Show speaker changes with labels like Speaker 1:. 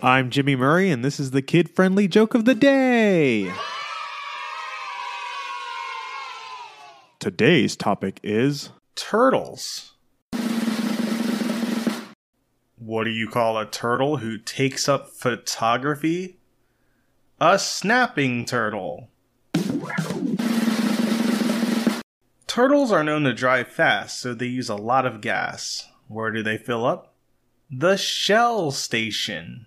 Speaker 1: I'm Jimmy Murray, and this is the kid friendly joke of the day. Today's topic is
Speaker 2: Turtles. What do you call a turtle who takes up photography? A snapping turtle. Turtles are known to drive fast, so they use a lot of gas. Where do they fill up? The Shell Station.